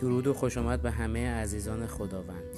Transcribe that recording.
درود و خوش آمد به همه عزیزان خداوند.